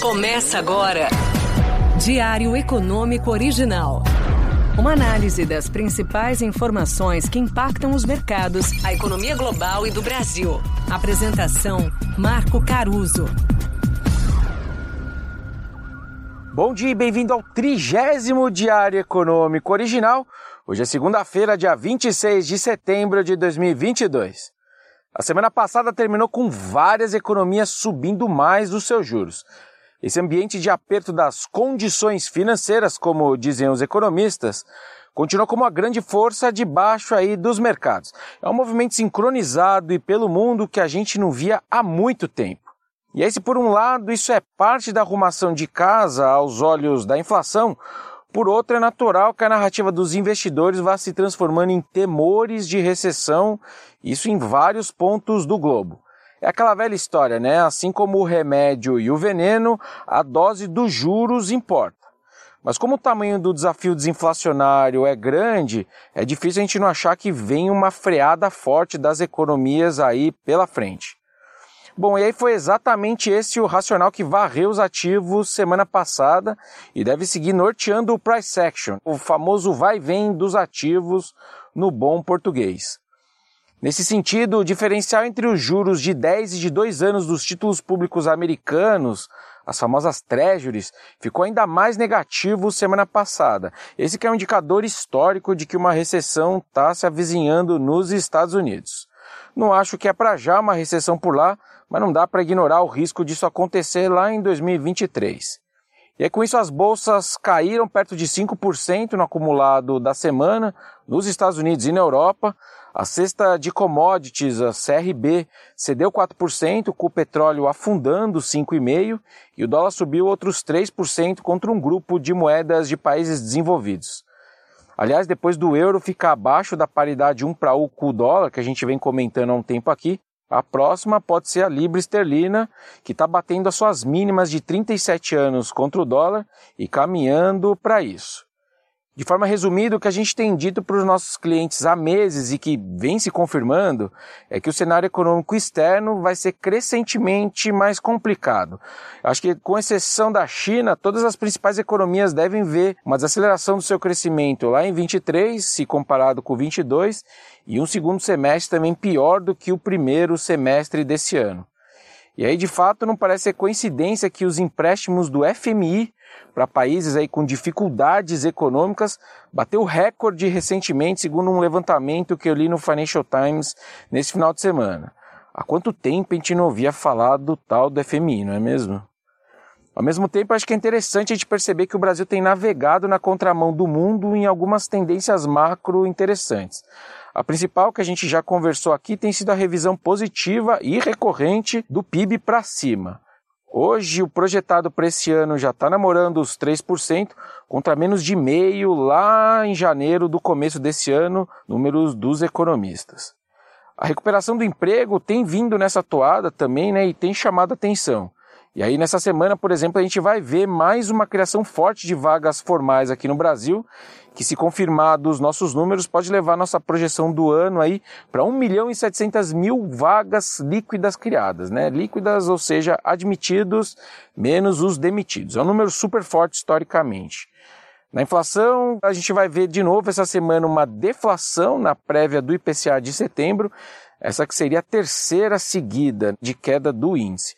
Começa agora. Diário Econômico Original. Uma análise das principais informações que impactam os mercados, a economia global e do Brasil. Apresentação: Marco Caruso. Bom dia e bem-vindo ao trigésimo Diário Econômico Original. Hoje é segunda-feira, dia 26 de setembro de 2022. A semana passada terminou com várias economias subindo mais os seus juros. Esse ambiente de aperto das condições financeiras, como dizem os economistas, continuou como a grande força debaixo aí dos mercados. É um movimento sincronizado e pelo mundo que a gente não via há muito tempo. E aí, se por um lado isso é parte da arrumação de casa aos olhos da inflação, por outro, é natural que a narrativa dos investidores vá se transformando em temores de recessão, isso em vários pontos do globo. É aquela velha história, né? Assim como o remédio e o veneno, a dose dos juros importa. Mas como o tamanho do desafio desinflacionário é grande, é difícil a gente não achar que vem uma freada forte das economias aí pela frente. Bom, e aí foi exatamente esse o racional que varreu os ativos semana passada e deve seguir norteando o price action, o famoso vai e vem dos ativos no bom português. Nesse sentido, o diferencial entre os juros de 10 e de 2 anos dos títulos públicos americanos, as famosas treasuries, ficou ainda mais negativo semana passada. Esse é um indicador histórico de que uma recessão está se avizinhando nos Estados Unidos. Não acho que é para já uma recessão por lá, mas não dá para ignorar o risco disso acontecer lá em 2023. E aí, com isso, as bolsas caíram perto de 5% no acumulado da semana nos Estados Unidos e na Europa. A cesta de commodities, a CRB, cedeu 4%, com o petróleo afundando 5,5%, e o dólar subiu outros 3% contra um grupo de moedas de países desenvolvidos. Aliás, depois do euro ficar abaixo da paridade 1 para 1 com o dólar, que a gente vem comentando há um tempo aqui, a próxima pode ser a libra esterlina, que está batendo as suas mínimas de 37 anos contra o dólar e caminhando para isso. De forma resumida, o que a gente tem dito para os nossos clientes há meses e que vem se confirmando é que o cenário econômico externo vai ser crescentemente mais complicado. Acho que, com exceção da China, todas as principais economias devem ver uma desaceleração do seu crescimento lá em 23, se comparado com 22, e um segundo semestre também pior do que o primeiro semestre desse ano. E aí, de fato, não parece ser coincidência que os empréstimos do FMI para países aí com dificuldades econômicas bateu recorde recentemente, segundo um levantamento que eu li no Financial Times nesse final de semana. Há quanto tempo a gente não ouvia falar do tal do FMI, não é mesmo? Ao mesmo tempo, acho que é interessante a gente perceber que o Brasil tem navegado na contramão do mundo em algumas tendências macro interessantes. A principal que a gente já conversou aqui tem sido a revisão positiva e recorrente do PIB para cima. Hoje, o projetado para esse ano já está namorando os 3%, contra menos de meio lá em janeiro do começo desse ano, números dos economistas. A recuperação do emprego tem vindo nessa toada também, né, e tem chamado atenção. E aí, nessa semana, por exemplo, a gente vai ver mais uma criação forte de vagas formais aqui no Brasil, que, se confirmado os nossos números, pode levar nossa projeção do ano aí para 1 milhão e 700 mil vagas líquidas criadas, né? Líquidas, ou seja, admitidos menos os demitidos. É um número super forte historicamente. Na inflação, a gente vai ver de novo essa semana uma deflação na prévia do IPCA de setembro, essa que seria a terceira seguida de queda do índice.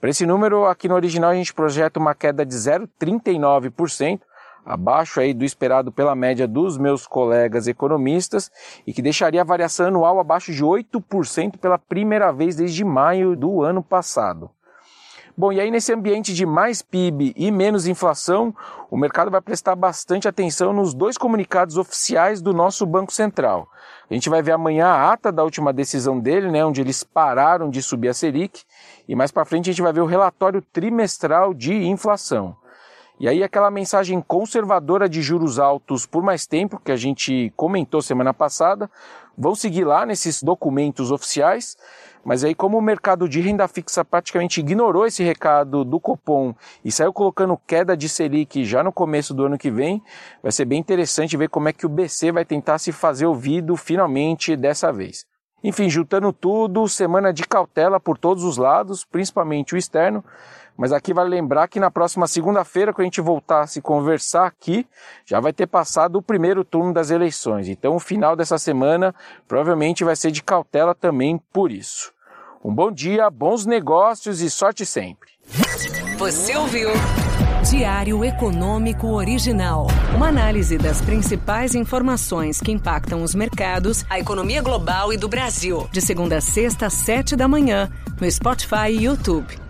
Para esse número, aqui no original a gente projeta uma queda de 0,39%, abaixo aí do esperado pela média dos meus colegas economistas e que deixaria a variação anual abaixo de 8% pela primeira vez desde maio do ano passado. Bom, e aí nesse ambiente de mais PIB e menos inflação, o mercado vai prestar bastante atenção nos dois comunicados oficiais do nosso Banco Central. A gente vai ver amanhã a ata da última decisão dele, né, onde eles pararam de subir a Selic, e mais para frente a gente vai ver o relatório trimestral de inflação. E aí aquela mensagem conservadora de juros altos por mais tempo, que a gente comentou semana passada, vão seguir lá nesses documentos oficiais, mas aí como o mercado de renda fixa praticamente ignorou esse recado do Copom e saiu colocando queda de Selic já no começo do ano que vem, vai ser bem interessante ver como é que o BC vai tentar se fazer ouvido finalmente dessa vez. Enfim, juntando tudo, semana de cautela por todos os lados, principalmente o externo, mas aqui vale lembrar que na próxima segunda-feira, quando a gente voltar a se conversar aqui, já vai ter passado o primeiro turno das eleições. Então o final dessa semana provavelmente vai ser de cautela também por isso. Um bom dia, bons negócios e sorte sempre. Você ouviu? Diário Econômico Original. Uma análise das principais informações que impactam os mercados, a economia global e do Brasil. De segunda a sexta, às sete da manhã, no Spotify e YouTube.